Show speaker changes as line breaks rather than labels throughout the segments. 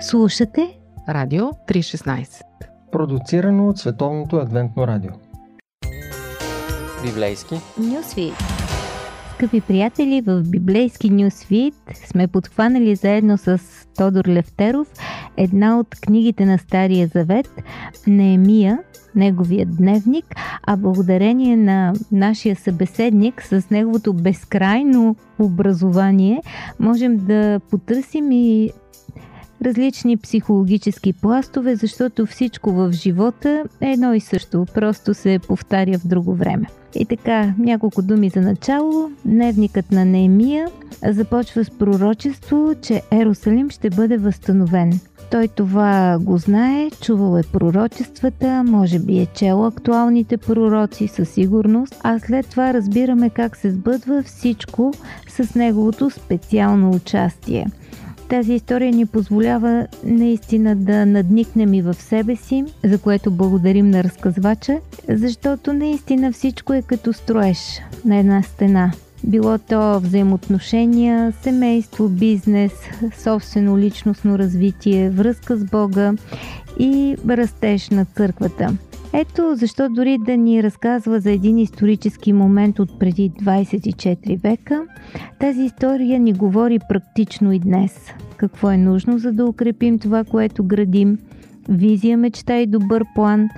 Слушате
Радио 316
Продуцирано от Световното адвентно радио.
Библейски.
Нюсвит Скъпи приятели, в библейски Нюсвит сме подхванали заедно с Тодор Левтеров една от книгите на Стария Завет, Неемия, неговия дневник, а благодарение на нашия събеседник с неговото безкрайно образование, можем да потърсим и различни психологически пластове, защото всичко в живота е едно и също, просто се повтаря в друго време. И така, няколко думи за начало. Дневникът на Неемия започва с пророчество, че Ерусалим ще бъде възстановен. Той това го знае, чувал е пророчествата, може би е чел актуалните пророци със сигурност, а след това разбираме как се сбъдва всичко с неговото специално участие. Тази история ни позволява наистина да надникнем и в себе си, за което благодарим на разказвача, защото наистина всичко е като строеж на една стена. Било то взаимоотношения, семейство, бизнес, собствено личностно развитие, връзка с Бога и растеж на църквата. Ето защо дори да ни разказва за един исторически момент от преди 24 века, тази история ни говори практично и днес. Какво е нужно, за да укрепим това, което градим, визия, мечта и добър план,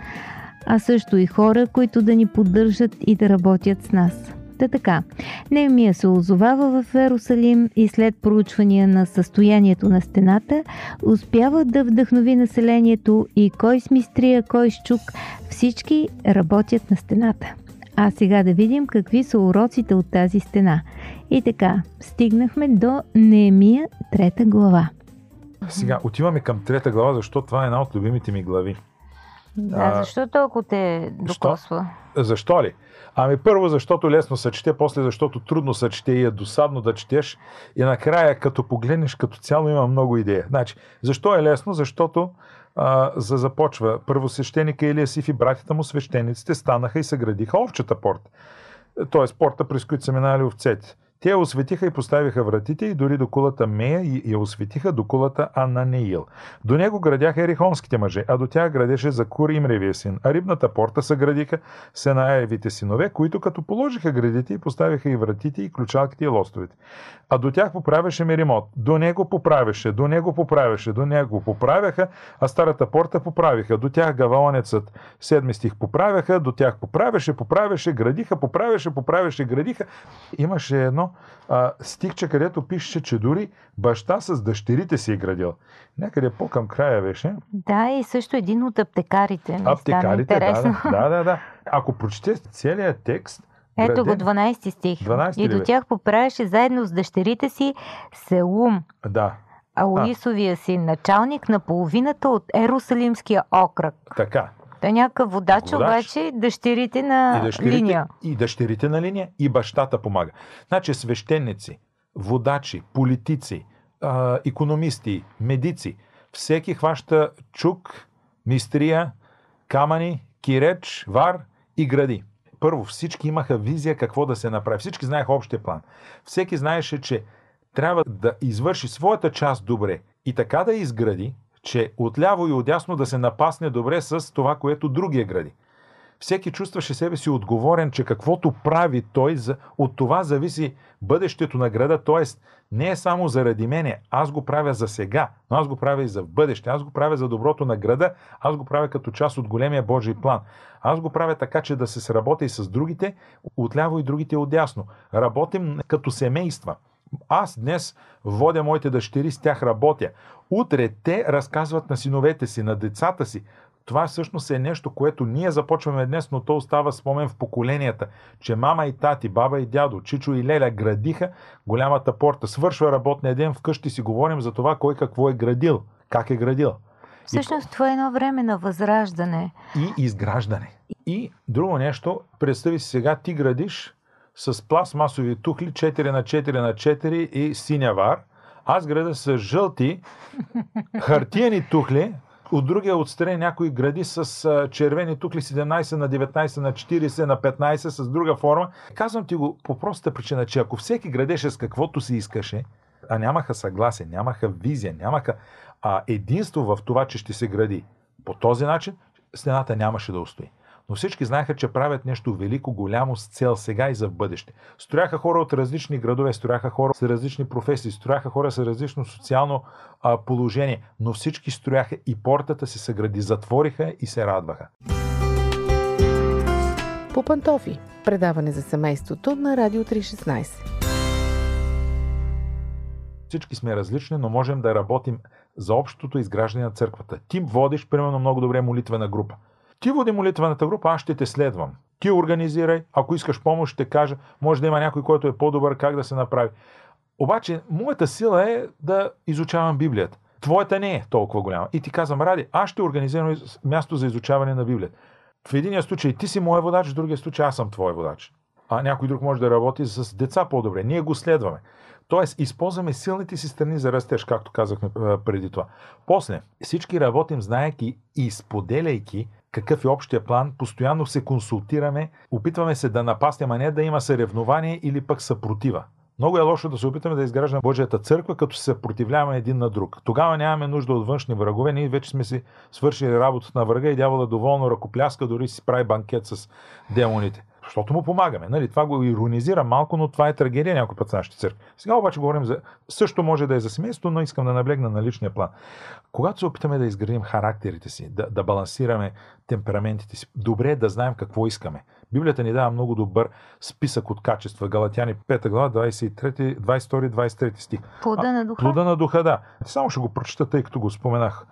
а също и хора, които да ни поддържат и да работят с нас. Та така, Неемия се озовава в Ерусалим и след проучвания на състоянието на стената, успява да вдъхнови населението и кой с мистрия, кой с чук, всички работят на стената. А сега да видим какви са уроците от тази стена. И така, стигнахме до Неемия, трета глава.
Сега отиваме към трета глава, защото това е една от любимите ми глави.
Да, защо толкова те докосва?
Защо? защо ли? Ами първо, защото лесно се чете, после защото трудно се чете и е досадно да четеш. И накрая, като погледнеш като цяло, има много идея. Значи, защо е лесно? Защото а, за започва. Първосвещеника Илия Сиф и братята му свещениците станаха и съградиха овчата порта. Тоест порта, през които са минали овцете. Те осветиха и поставиха вратите и дори до кулата Мея и я осветиха до кулата Ананеил. До него градяха ерихонските мъже, а до тях градеше Закур Имревия син. А рибната порта съградиха Сенаевите синове, които като положиха градите и поставиха и вратите и ключалките и лостовете. А до тях поправяше Меримот. До него поправяше, до него поправяше, до него поправяха, а старата порта поправиха. До тях гаваонецът седми стих поправяха, до тях поправяше, поправяше, градиха, поправяше, поправяше, градиха. Имаше едно а, стихче, където пише, че дори баща с дъщерите си е градил. Някъде по-към края беше.
Да, и също един от аптекарите.
Аптекарите, да, да, да, да. Ако прочете целият текст,
ето го 12 стих.
12
и до тях поправяше заедно с дъщерите си Селум.
Да.
Аоисовия си началник на половината от Ерусалимския окръг.
Така.
Той е някакъв водач, водач, обаче дъщерите на
и дъщерите,
линия.
И дъщерите на линия, и бащата помага. Значи свещеници, водачи, политици, а, економисти, медици, всеки хваща чук, мистрия, камъни, киреч, вар и гради. Първо, всички имаха визия какво да се направи. Всички знаеха общия план. Всеки знаеше, че трябва да извърши своята част добре и така да изгради, че отляво и отясно да се напасне добре с това, което другия гради. Всеки чувстваше себе си отговорен, че каквото прави той, от това зависи бъдещето на града, т.е. не е само заради мене, аз го правя за сега, но аз го правя и за бъдеще, аз го правя за доброто на града, аз го правя като част от големия Божий план. Аз го правя така, че да се сработя и с другите, отляво и другите отясно. Работим като семейства. Аз днес водя моите дъщери, с тях работя. Утре те разказват на синовете си, на децата си. Това всъщност е нещо, което ние започваме днес, но то остава спомен в поколенията, че мама и тати, баба и дядо, Чичо и Леля градиха голямата порта. Свършва работния ден, вкъщи си говорим за това кой какво е градил, как е градил.
Всъщност това е едно време на възраждане.
И изграждане. И друго нещо, представи си сега, ти градиш с пластмасови тухли 4 на 4 на 4 и синя вар. Аз града с жълти хартияни тухли, от другия отстрани някой гради с червени тухли 17 на 19 на 40 на 15 с друга форма. Казвам ти го по простата причина, че ако всеки градеше с каквото си искаше, а нямаха съгласие, нямаха визия, нямаха а, единство в това, че ще се гради. По този начин стената нямаше да устои. Но всички знаеха, че правят нещо велико, голямо с цел сега и за в бъдеще. Строяха хора от различни градове, строяха хора с различни професии, строяха хора с различно социално а, положение, но всички строяха и портата се съгради, затвориха и се радваха.
По пантофи. Предаване за семейството на Радио 316.
Всички сме различни, но можем да работим за общото изграждане на църквата. Ти водиш, примерно, много добре молитвена група. Ти води молитвената група, аз ще те следвам. Ти организирай, ако искаш помощ, ще кажа, може да има някой, който е по-добър, как да се направи. Обаче, моята сила е да изучавам Библията. Твоята не е толкова голяма. И ти казвам, Ради, аз ще организирам място за изучаване на Библията. В единия случай ти си моя водач, в другия случай аз съм твой водач. А някой друг може да работи с деца по-добре. Ние го следваме. Тоест, използваме силните си страни за растеж, както казахме преди това. После, всички работим, знаеки и споделяйки какъв е общия план, постоянно се консултираме, опитваме се да напаснем, а не да има съревнование или пък съпротива. Много е лошо да се опитаме да изграждаме Божията църква, като се съпротивляваме един на друг. Тогава нямаме нужда от външни врагове, ние вече сме си свършили работата на врага и дявола доволно ръкопляска, дори си прави банкет с демоните. Защото му помагаме. Нали? Това го иронизира малко, но това е трагедия някой път в нашите църкви. Сега обаче говорим за... Също може да е за семейство, но искам да наблегна на личния план. Когато се опитаме да изградим характерите си, да, да балансираме темпераментите си, добре е да знаем какво искаме. Библията ни дава много добър списък от качества. Галатяни 5 глава, 23, 22, 23 стих.
Плода на духа.
Плода на духа, да. Само ще го прочета, тъй като го споменах.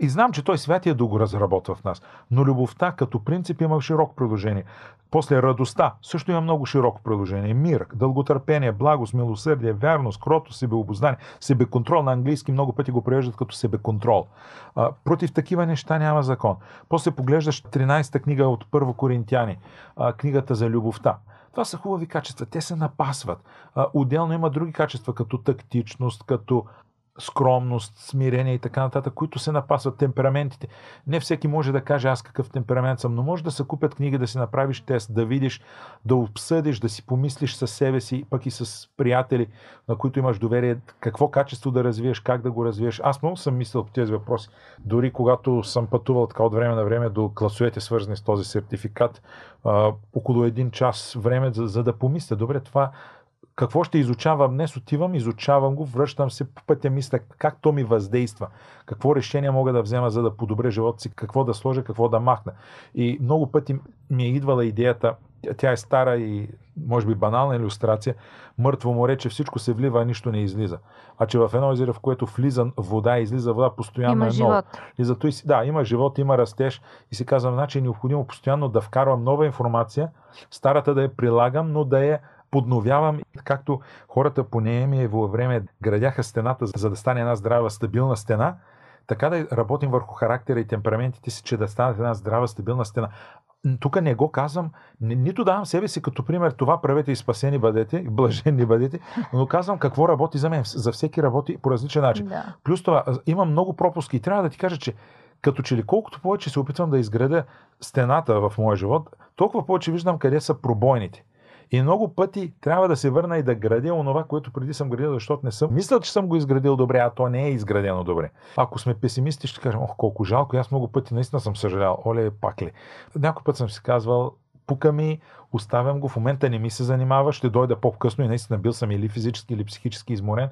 И знам, че той святия да го разработва в нас. Но любовта като принцип има широко приложение. После радостта също има много широко приложение. Мир, дълготърпение, благост, милосърдие, вярност, крото, себеобознание, себеконтрол. На английски много пъти го превеждат като себеконтрол. А, против такива неща няма закон. После поглеждаш 13-та книга от Първо Коринтияни, а, книгата за любовта. Това са хубави качества, те се напасват. А, отделно има други качества, като тактичност, като скромност, смирение и така нататък, които се напасват темпераментите. Не всеки може да каже аз какъв темперамент съм, но може да се купят книги, да си направиш тест, да видиш, да обсъдиш, да си помислиш със себе си, пък и с приятели, на които имаш доверие, какво качество да развиеш, как да го развиеш. Аз много съм мислил по тези въпроси. Дори когато съм пътувал така от време на време до класовете, свързани с този сертификат, около един час време, за, за да помисля, добре, това какво ще изучавам днес, отивам, изучавам го, връщам се по пътя, мисля как то ми въздейства, какво решение мога да взема, за да подобря живота си, какво да сложа, какво да махна. И много пъти ми е идвала идеята, тя е стара и може би банална иллюстрация, мъртво море, че всичко се влива, а нищо не излиза. А че в едно езеро, в което влиза вода, излиза вода, постоянно
има
е
живот.
много. И зато и да, има живот, има растеж и си казвам, значи е необходимо постоянно да вкарвам нова информация, старата да я прилагам, но да я подновявам, както хората по Неемиево време градяха стената, за да стане една здрава, стабилна стена, така да работим върху характера и темпераментите си, че да стане една здрава, стабилна стена. Тук не го казвам, нито давам себе си като пример, това правете и спасени бъдете, и блажени бъдете, но казвам какво работи за мен. За всеки работи по различен начин.
Да.
Плюс това, имам много пропуски и трябва да ти кажа, че като че ли колкото повече се опитвам да изградя стената в моя живот, толкова повече виждам къде са пробойните. И много пъти трябва да се върна и да градя онова, което преди съм градил, защото не съм мисля, че съм го изградил добре, а то не е изградено добре. Ако сме песимисти, ще кажем, ох, колко жалко, аз много пъти наистина съм съжалял, оле, пак ли. Някой път съм си казвал, пука ми, оставям го, в момента не ми се занимава, ще дойда по-късно и наистина бил съм или физически, или психически изморен.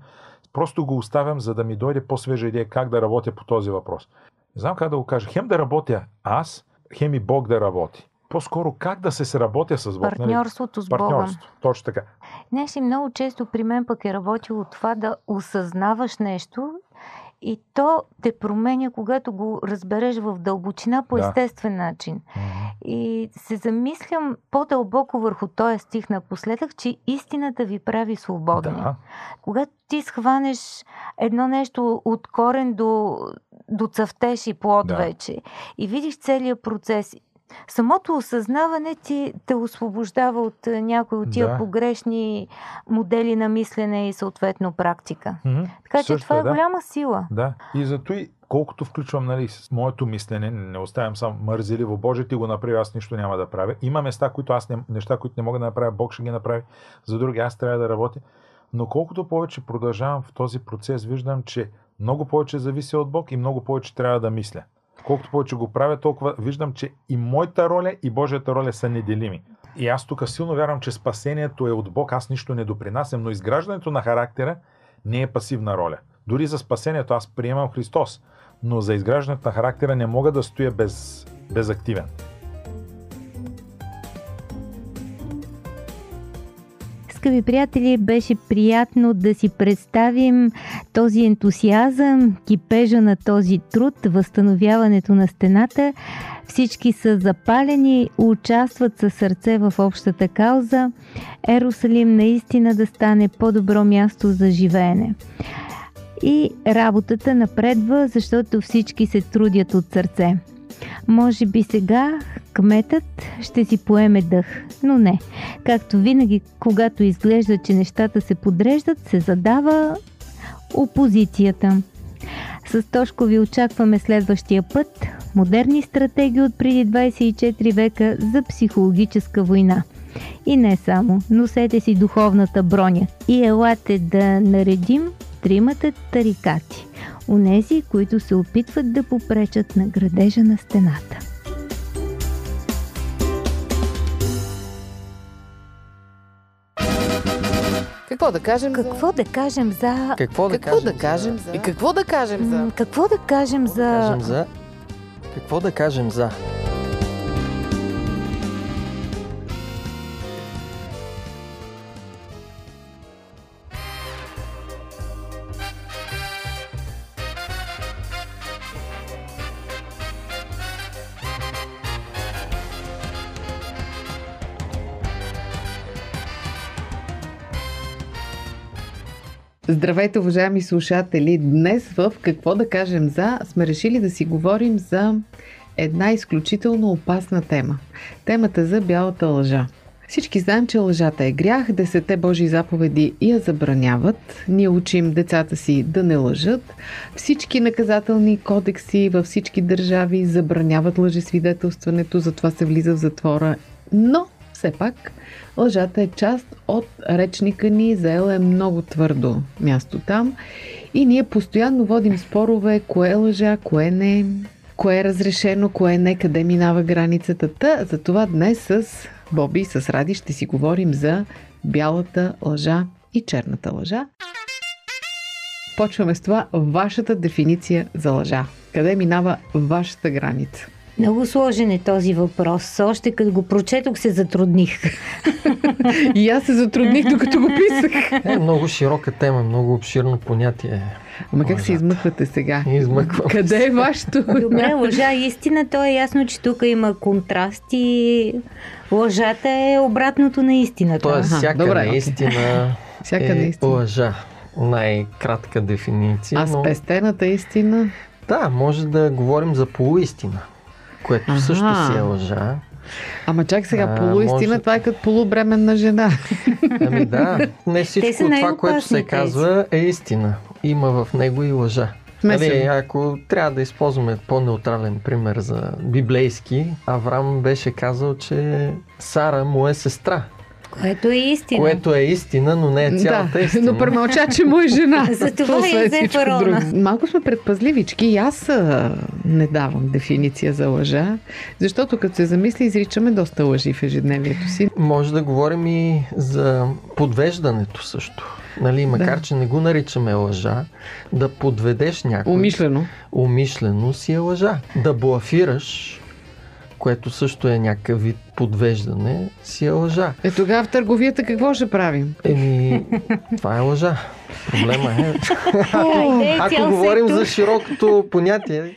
Просто го оставям, за да ми дойде по-свежа идея как да работя по този въпрос. Не знам как да го кажа. Хем да работя аз, хем и Бог да работи по-скоро как да се сработя с Бог.
Партньорството с Богом.
Партньорство, точно така.
Знаеш, и много често при мен пък е работило това да осъзнаваш нещо и то те променя, когато го разбереш в дълбочина по
Да.
естествен начин. И се замислям по-дълбоко върху този стих напоследък, че истината ви прави свободни.
Да,
Когато ти схванеш едно нещо от корен до, до цъфтеж и плод
Да.
вече и видиш целият процес, самото осъзнаване ти те освобождава от е, някои от тия
Да.
погрешни модели на мислене и съответно практика.
Мгм.
Така че
Също
това е
да.
голяма сила.
Да. И зато и колкото включвам нали, с моето мислене, не оставям само мързеливо, Боже, ти го направи, аз нищо няма да правя. Има места, които аз не, неща, които не мога да направя, Бог ще ги направи. За други аз трябва да работя. Но колкото повече продължавам в този процес, виждам, че много повече зависи от Бог и много повече трябва да мисля. Колкото повече го правя, толкова виждам, че и моята роля, и Божията роля са неделими. И аз тук силно вярвам, че спасението е от Бог, аз нищо не допринасям, но изграждането на характера не е пасивна роля. Дори за спасението аз приемам Христос, но за изграждането на характера не мога да стоя без, безактивен.
Скъпи приятели, беше приятно да си представим този ентусиазъм, кипежа на този труд, възстановяването на стената. Всички са запалени, участват със сърце в общата кауза. Ерусалим наистина да стане по-добро място за живеене. И работата напредва, защото всички се трудят от сърце. Може би сега кметът ще си поеме дъх, но не. Както винаги, когато изглежда, че нещата се подреждат, се задава опозицията. С Тошко ви очакваме следващия път модерни стратегии от преди 24 века за психологическа война. И не само, носете си духовната броня и елате да наредим тримата тарикати, унези, които се опитват да попречат на градежа на стената.
Какво да кажем
Какво
за...
да кажем за...
Какво да
Какво
кажем?
да кажем за... И какво да кажем за...
Какво да кажем
Какво да
за...
кажем за... Какво да кажем за...
Здравейте, уважаеми слушатели! Днес в Какво да кажем за сме решили да си говорим за една изключително опасна тема. Темата за бялата лъжа. Всички знаем, че лъжата е грях, десете Божии заповеди я забраняват. Ние учим децата си да не лъжат. Всички наказателни кодекси във всички държави забраняват лъжесвидетелстването, затова се влиза в затвора. Но, все пак, лъжата е част от речника ни, заела е много твърдо място там. И ние постоянно водим спорове, кое е лъжа, кое не, кое е разрешено, кое не, къде минава границата. Та, затова днес с Боби и с Ради ще си говорим за бялата лъжа и черната лъжа. Почваме с това вашата дефиниция за лъжа. Къде минава вашата граница?
Много сложен е този въпрос. Още като го прочетох се затрудних.
И аз се затрудних, докато го писах.
Е, много широка тема, много обширно понятие.
Ама как се измъквате сега?
Измъквам
Къде е вашето?
Добре, лъжа истина, то е ясно, че тук има контрасти. Лъжата е обратното на истината.
Тоест, всяка
добре,
наистина
Всяка
е
наистина.
лъжа. Най-кратка дефиниция.
А
но...
спестената истина?
Да, може да говорим за полуистина, което
Аха.
също си е лъжа.
Ама чак сега, полуистина,
може-
това е като полубременна жена.
Ами да, не всичко това, което се
тези.
казва е истина. Има в него и лъжа. Нали, ако трябва да използваме по-неутрален пример за библейски, Авраам беше казал, че Сара му е сестра,
Което е истина.
което е истина, но не е цялата
да,
истина.
но премълча, че му е жена.
За това я
е
взе
друго. Малко сме предпазливички и аз а, не давам дефиниция за лъжа, защото като се замисли, изричаме доста лъжи в ежедневието си.
Може да говорим и за подвеждането също. Нали, макар, че не го наричаме лъжа, да подведеш някой.
Умишлено.
Умишлено си е лъжа. Да блафираш, което също е някакъв вид подвеждане, си е лъжа.
Е тогава в търговията какво ще правим?
Еми, това е лъжа. Проблема е.
Айде,
Ако
цял
говорим за широкото понятие,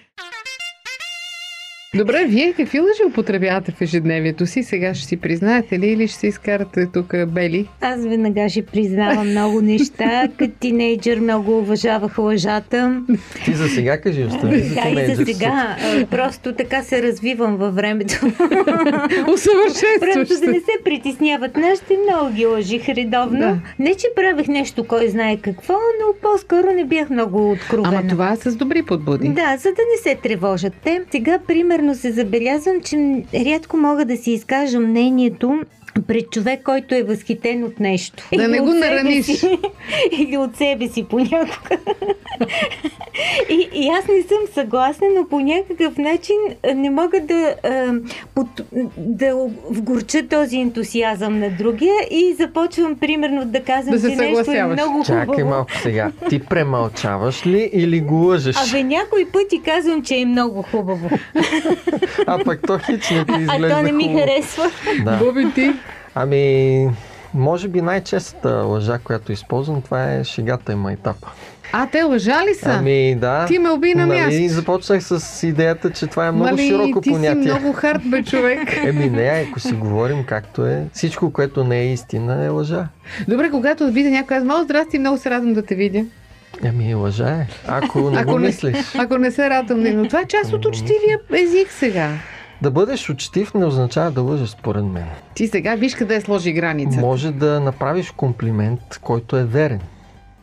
Добре, вие какви лъжи употребявате в ежедневието си? Сега ще си признаете ли или ще се изкарате тук бели?
Аз веднага ще признавам много неща. Като тинейджър много уважавах лъжата.
ти за сега кажи, остави за
Да, и за сега. Просто така се развивам във времето. Просто
Усъвършенстваш
да не
се.
се притесняват нашите, много ги лъжих редовно.
Да.
Не, че правих нещо, кой знае какво, но по-скоро не бях много откровена.
Ама това е с добри подбуди.
Да, за да не се тревожат те. Сега, примерно, се забелязвам, че рядко мога да си изкажа мнението пред човек, който е възхитен от нещо.
Да не го нараниш.
си. Или от себе си понякога. и, и аз не съм съгласна, но по някакъв начин а, не мога да, а, под, да вгорча този ентусиазъм на другия и започвам примерно да казвам,
Да се
че нещо е много
Чакай
хубаво.
малко сега. Ти премълчаваш ли или го лъжеш?
Абе, някой пъти казвам, че е много хубаво.
А пък то хич не ти
А
изглежда
то не ми
хубаво.
харесва.
Да.
Боби ти.
Ами, може би най-честата лъжа, която използвам, това е шегата и майтапа.
А, те лъжа ли са?
Ами да.
Ти ме уби на
нали,
място.
започнах с идеята, че това е много
Мали,
широко
ти
понятие.
си много хард, бе, човек.
Еми не, ако си говорим както е, всичко, което не е истина, е лъжа.
Добре, когато видя някой, казва, о, здрасти, много се радвам да те видя.
Еми, лъжа е. Ако не
Ако
го
не-
мислиш.
Ако не се радвам, не, но това е част от учтивия език сега.
Да бъдеш учтив не означава да лъжеш, според мен.
Ти сега виж къде сложи граница.
Може да направиш комплимент, който е верен.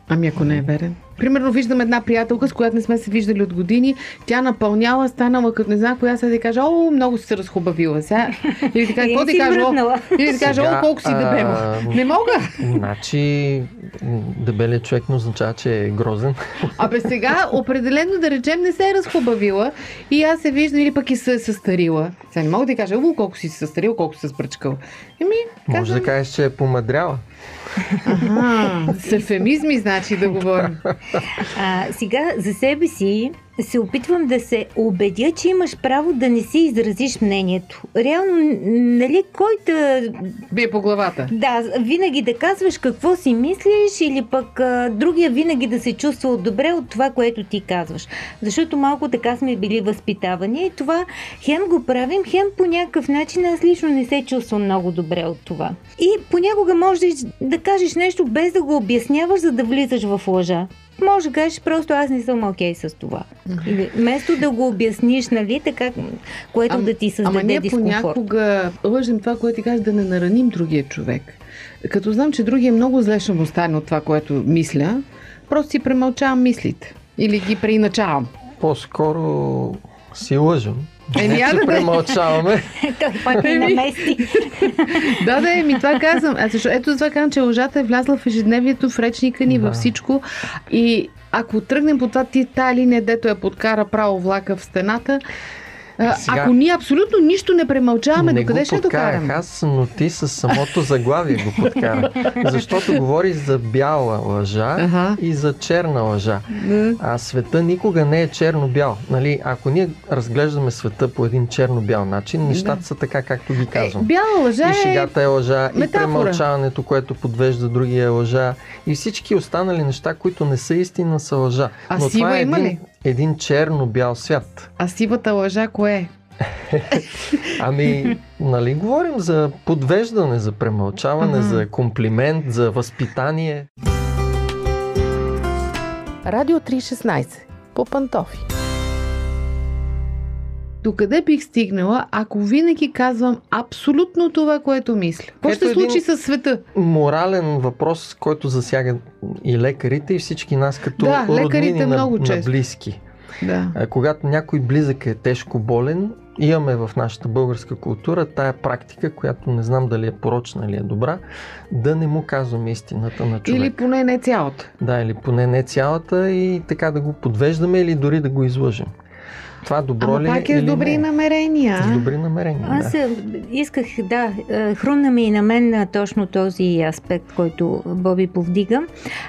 Ами ако не е верен. Примерно виждам една приятелка, с която не сме се виждали от години. Тя напълняла, станала като не знам коя сега да каже, о, много си се разхубавила сега. Или така, какво
Или
да
си
кажа? Или да кажа, о, колко си дебела. Не мога.
Значи, м, дебелият човек не означава, че е грозен.
Абе сега, определено да речем, не се е разхубавила и аз се виждам или пък и се е състарила. Сега не мога да кажа, о, колко си се състарил, колко се спръчкал. Еми,
Може
казвам,
да кажеш, че е помадряла.
Ага, с ефемизми, значи да говорим.
А, сега за себе си се опитвам да се убедя, че имаш право да не си изразиш мнението. Реално, нали, кой да...
Бие по главата.
Да, винаги да казваш какво си мислиш или пък а, другия винаги да се чувства добре от това, което ти казваш. Защото малко така сме били възпитавани и това хем го правим, хем по някакъв начин аз лично не се чувствам много добре от това. И понякога можеш да кажеш нещо без да го обясняваш, за да влизаш в лъжа. Може да кажеш просто аз не съм окей с това. Или вместо да го обясниш, нали, така, което да ти създаде
ама ние
дискомфорт.
понякога лъжим това, което ти кажеш, да не нараним другия човек. Като знам, че другия много зле ще му стане от това, което мисля, просто си премълчавам мислите. Или ги преиначавам.
По-скоро си лъжам.
Еми, я да
премълчаваме.
Той пак не намести.
да, да, еми това казвам. А защо, ето това казвам, че лъжата е влязла в ежедневието, в речника ни,
Да.
във всичко. И ако тръгнем по това, ти тая линия, дето я подкара право влака в стената, а,
Сега-
ако ние абсолютно нищо не премълчаваме,
не
докъде ще докараме?
аз, но ти с самото заглавие го подкара. Защото говориш за бяла лъжа
Ага.
и за черна лъжа.
Да.
А света никога не е черно-бял. Нали, ако ние разглеждаме света по един черно-бял начин, нещата са така, както ги
Е,
казвам.
бяла лъжа
И
е...
шегата е лъжа, и
метафора.
премълчаването, което подвежда другия е лъжа, и всички останали неща, които не са истина, са лъжа.
А
Но
сива
това е
има
един,
ли?
Един черно-бял свят.
А сивата лъжа кое е?
Ами, нали говорим за подвеждане, за премълчаване,
Ага.
за комплимент, за възпитание.
Радио 316. По пантофи. Докъде бих стигнала, ако винаги казвам абсолютно това, което мисля? Какво ще се случи с света?
Морален въпрос, който засяга и лекарите, и всички нас като
Да, лекарите
на,
много
на
често.
близки.
Да.
А, Когато някой близък е тежко болен, имаме в нашата българска култура тая практика, която не знам дали е порочна или е добра, да не му казваме истината на човек.
Или поне не цялата.
Да, или поне не цялата и така да го подвеждаме или дори да го излъжем. Това добро
Ама
ли
пак е
или
с добри
не?
намерения.
С добри намерения,
Аз
да.
е, исках, да, е, хрумна ми и на мен на точно този аспект, който Боби повдига,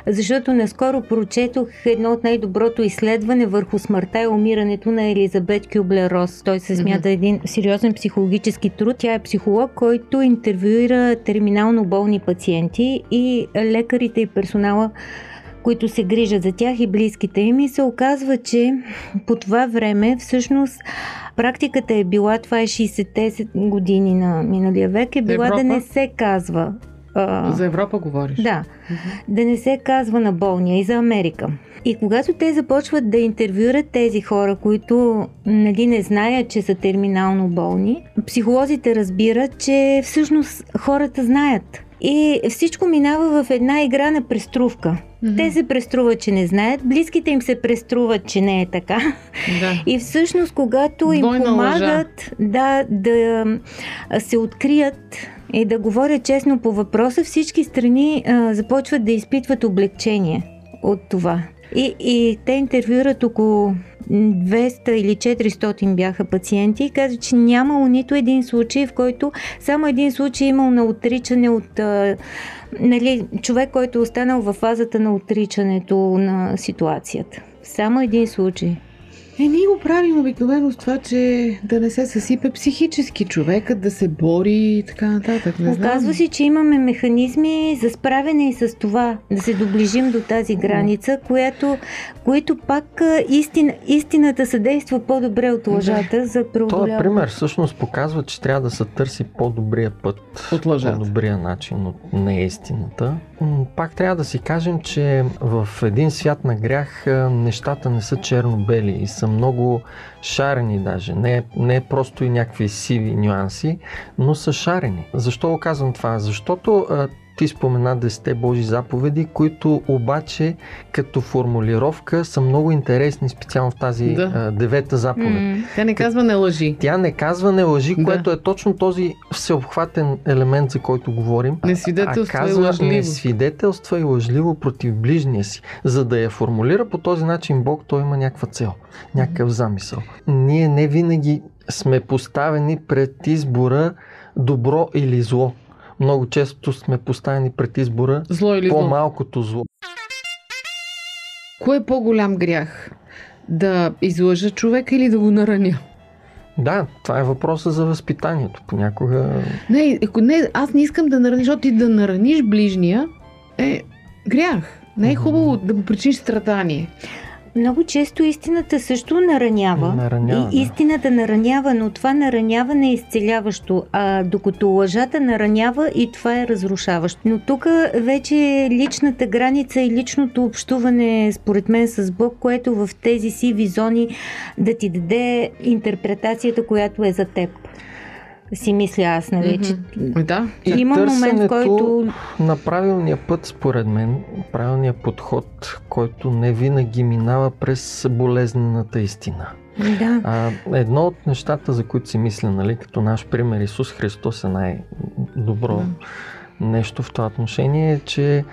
защото наскоро прочетох едно от най-доброто изследване върху смъртта и умирането на Елизабет Кюблер-Рос. Той се смята един сериозен психологически труд. Тя е психолог, който интервюира терминално болни пациенти и лекарите и персонала които се грижат за тях и близките им и се оказва, че по това време всъщност практиката е била, това е 60-те години на миналия век, е била
Европа?
да не се казва. А,
За Европа говориш.
да, да не се казва на болния и за Америка. И когато те започват да интервюрат тези хора, които нали, не знаят, че са терминално болни, психолозите разбират, че всъщност хората знаят. И всичко минава в една игра на преструвка. Mm-hmm. Те се преструват, че не знаят, близките им се преструват, че не е така.
Да.
И всъщност, когато им
Двойна
помагат да, да се открият и да говорят честно по въпроса, всички страни а, започват да изпитват облегчение от това. И, и те интервюират около 200 или 400 бяха пациенти и каза, че нямало нито един случай, в който само един случай е имал на отричане от а, нали, човек, който е останал в фазата на отричането на ситуацията. Само един случай.
Е, ние го правим обикновено с това, че да не се съсипе психически човекът, да се бори и така нататък. Не знам.
Оказва се, че имаме механизми за справяне и с това, да се доближим до тази граница, която, които пак а, истин, истината съдейства по-добре от лъжата за
Този
преодоляване.
пример всъщност показва, че трябва да се търси по-добрия път,
От лъжата.
по-добрия начин от неистината. Пак трябва да си кажем, че в един свят на грях нещата не са черно-бели и са много шарени даже. Не, не е просто и някакви сиви нюанси, но са шарени. Защо го казвам това? Защото а, ти спомена 10 Божи заповеди, които обаче като формулировка са много интересни, специално в тази
Да.
а, девета заповед.
М.
Тя не казва не лъжи.
Тя не казва не лъжи,
Да.
което е точно този всеобхватен елемент, за който говорим.
Не
а
свидетелства и
казва
лъжливо.
не свидетелства и лъжливо против ближния си. За да я формулира по този начин Бог, той има някаква цел, някакъв замисъл. Ние не винаги сме поставени пред избора добро или зло. Много често сме поставени пред избора
Зло или зло.
по-малкото зло.
Кое е по-голям грях? Да излъжа човека или да го нараня?
Да, това е въпроса за възпитанието. Понякога
Не, ако не, аз не искам да нараниш, защото ти да нараниш ближния е грях. Не е хубаво да му причиниш страдание.
Много често истината също наранява.
Наранява, да.
и истината наранява, но това нараняване е изцеляващо, а докато лъжата наранява и това е разрушаващо. Но тук вече личната граница и личното общуване, според мен, с Бог, което в тези сиви зони да ти даде интерпретацията, която е за теб. Си мисля аз, нали, че
Е, Да.
И
има момент, в който
на правилния път, според мен, правилния подход, който не винаги минава през болезнената истина.
да,
А, едно от нещата, за които си мисля, нали, като наш пример Исус Христос е най-добро нещо в това отношение, е, че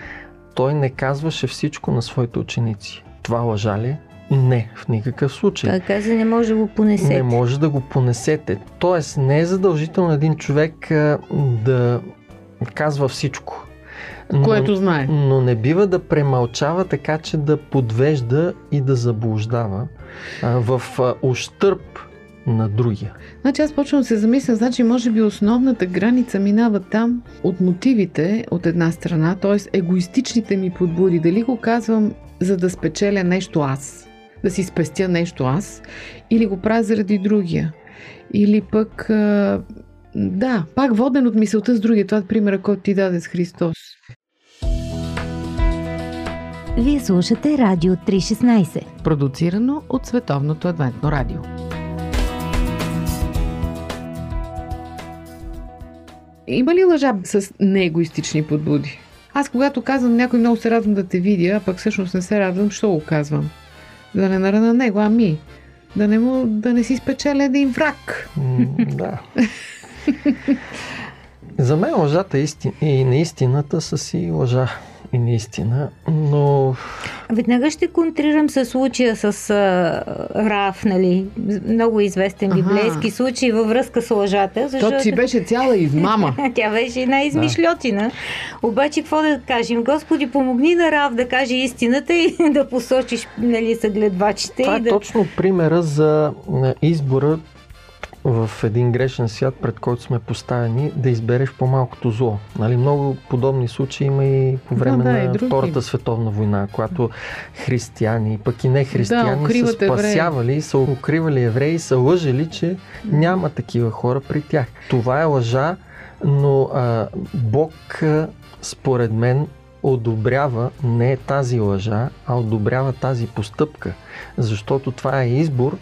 той не казваше всичко на своите ученици. Това лъжа ли? Не, в никакъв случай.
той каза, не може да го понесете.
Не може да го понесете. Тоест, не е задължително един човек а, да казва всичко. Но,
Което знае.
но не бива да премълчава така, че да подвежда и да заблуждава а, в а, ущърп на другия.
Значи аз почвам да се замисля, значи може би основната граница минава там от мотивите от една страна, т.е. егоистичните ми подбуди. Дали го казвам за да спечеля нещо аз, да си спестя нещо аз, или го правя заради другия. Или пък, да, пак воден от мисълта с другия. Това е примера, който ти даде с Христос.
Вие слушате Радио 316.
Продуцирано от Световното адвентно радио. Има ли лъжа с неегоистични подбуди? Аз когато казвам някой много се радвам да те видя, а пък всъщност не се радвам, що го казвам? Да не нарана него, ами да не, му, да не си спечеля един враг.
М, да. За мен лъжата е истин... и неистината са си лъжа и неистина, но
Веднага ще контрирам с случая с а, Раф, нали? Много известен
Аха.
библейски случай във връзка с лъжата. Защото
То си беше цяла измама.
Тя беше една измишлетина. Обаче, какво да кажем? Господи, помогни на Рав да каже истината и да посочиш нали, съгледвачите.
това
и
е
да...
точно примера за избора в един грешен свят, пред който сме поставени, да избереш по-малкото зло. Нали, много подобни случаи има и по време
да, и
на. Втората световна война, когато християни, пък и не християни, са
укриват евреи.
спасявали, са укривали евреи, са лъжели, че няма такива хора при тях. Това е лъжа, но а, Бог, а, според мен, одобрява не тази лъжа, а одобрява тази постъпка. Защото това е избор,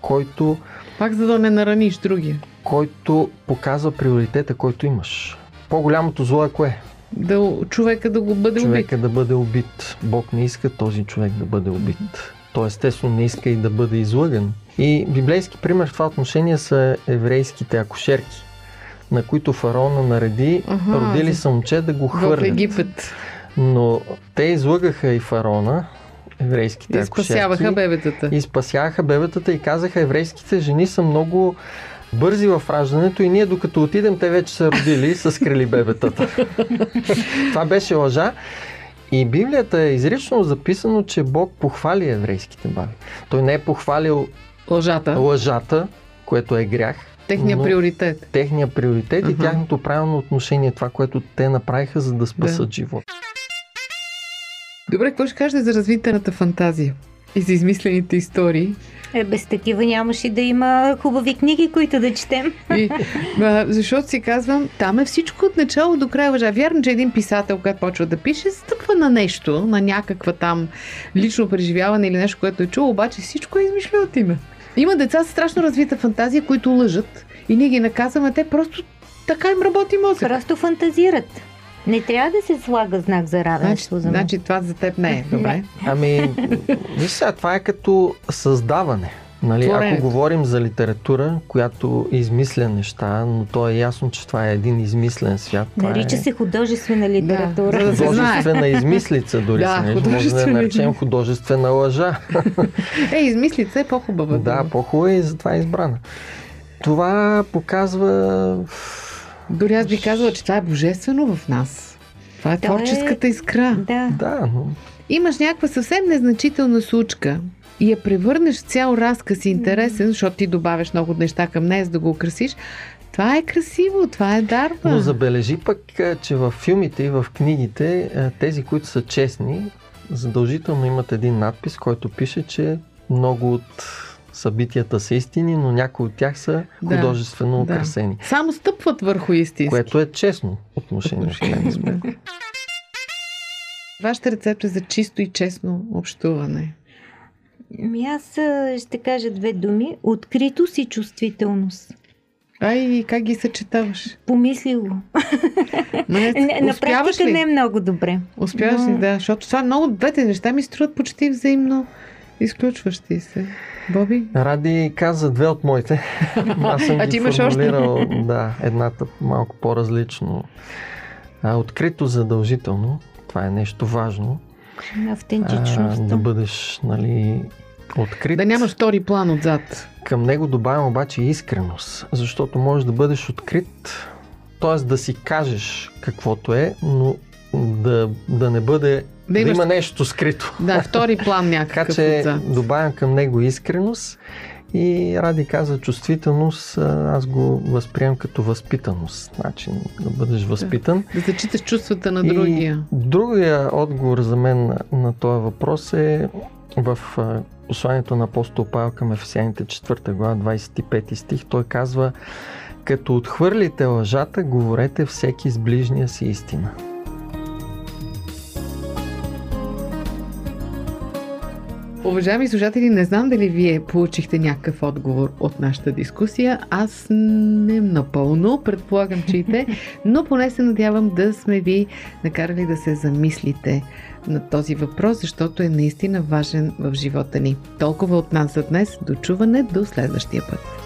който,
Пак за да не нараниш другия.
който показва приоритета, който имаш. По-голямото зло е кое?
да, човека да го бъде
човека
убит.
да бъде убит. Бог не иска този човек да бъде убит. Той естествено не иска и да бъде излъган. И библейски пример в това отношение са еврейските акушерки, на които фараона нареди
Аха,
родили са момче да го
В
хвърлят.
Египет.
Но те излъгаха и фараона, еврейските
И спасяваха
акушерки,
бебетата.
и спасяваха бебетата и казаха, еврейските жени са много бързи в раждането и ние докато отидем, те вече са родили и са скрили бебетата. Това беше лъжа. И Библията е изрично записано, че Бог похвали еврейските баби. Той не е похвалил
Лъжата.
лъжата, което е грях,
Техния приоритет.
техния приоритет и
Аха.
тяхното правилно отношение, това, което те направиха, за да спасат
Да.
живот.
Добре, какво ще кажете за развитената фантазия? И за измислените истории.
Е, без такива нямаше да има хубави книги, които да четем.
И, а, защото си казвам, там е всичко от начало до края лъжа. Вярно, че един писател, когато почва да пише, стъпва на нещо, на някаква там лично преживяване или нещо, което е чул, обаче всичко е измишлятина. Има деца с страшно развита фантазия, които лъжат и ние ги наказваме, те просто така им работи мозък.
Просто фантазират. Не трябва да се слага знак за
Значи,
равенство за мен.
значи това за теб не е. Добре.
Ами, виж сега, това е като създаване. Нали,
Творението.
ако говорим за литература, която измисля неща, но то е ясно, че това е един измислен свят.
Нарича
е
се художествена литература.
да
художествена измислица дори
Да,
се. Може да я
художествена
наречем художествена лъжа.
Е, измислица е по-хубава.
да, е и затова е избрана. Това показва...
Дори аз би казала, че това е божествено в нас. Това е
То е-
творческата искра.
Да.
Да, но
Имаш някаква съвсем незначителна случка и я превърнеш в цял разказ и интересен, защото ти добавяш много неща към нея, за да го украсиш. Това е красиво, това е дарба.
Но забележи пък, че в филмите и в книгите тези, които са честни, задължително имат един надпис, който пише, че много от събитията са истини, но някои от тях са
Да,
художествено
да.
украсени.
Само стъпват върху истински.
Което е честно отношение. в крайна сметка.
Вашата рецепта за чисто и честно общуване.
Ми аз ще кажа две думи. Откритост и чувствителност.
Ай, как ги съчетаваш?
Помисли го.
Ма не,
Не, на практика
ли?
не е много добре.
Успяваш ли,
Но-
да. Защото това много двете неща ми струват почти взаимно изключващи се. Боби?
Ради каза две от моите. Аз съм
А ти имаш още?
да, едната малко по-различно. А, открито задължително. Това е нещо важно. А,
Автентичност.
да бъдеш, нали, открит.
Да нямаш втори план отзад.
Към него добавям обаче искреност, защото можеш да бъдеш открит, т.е. да си кажеш каквото е, но да, да не бъде, да,
Да имаш-
има нещо скрито.
Да, втори план
Така
някакъв
че
отзад.
добавям към него искреност и Ради каза чувствителност, аз го възприемам като възпитаност, начин да бъдеш възпитан.
Да зачиташ чувствата на
И
другия.
другия отговор за мен на, на този въпрос е в посланието на апостол Павел към Ефесяните 4 глава 25 стих. Той казва като отхвърлите лъжата, говорете всеки с ближния си истина.
Уважаеми слушатели, не знам дали вие получихте някакъв отговор от нашата дискусия. Аз не напълно, предполагам, че и те, но поне се надявам да сме ви накарали да се замислите на този въпрос, защото е наистина важен в живота ни. Толкова от нас за днес. До чуване до следващия път.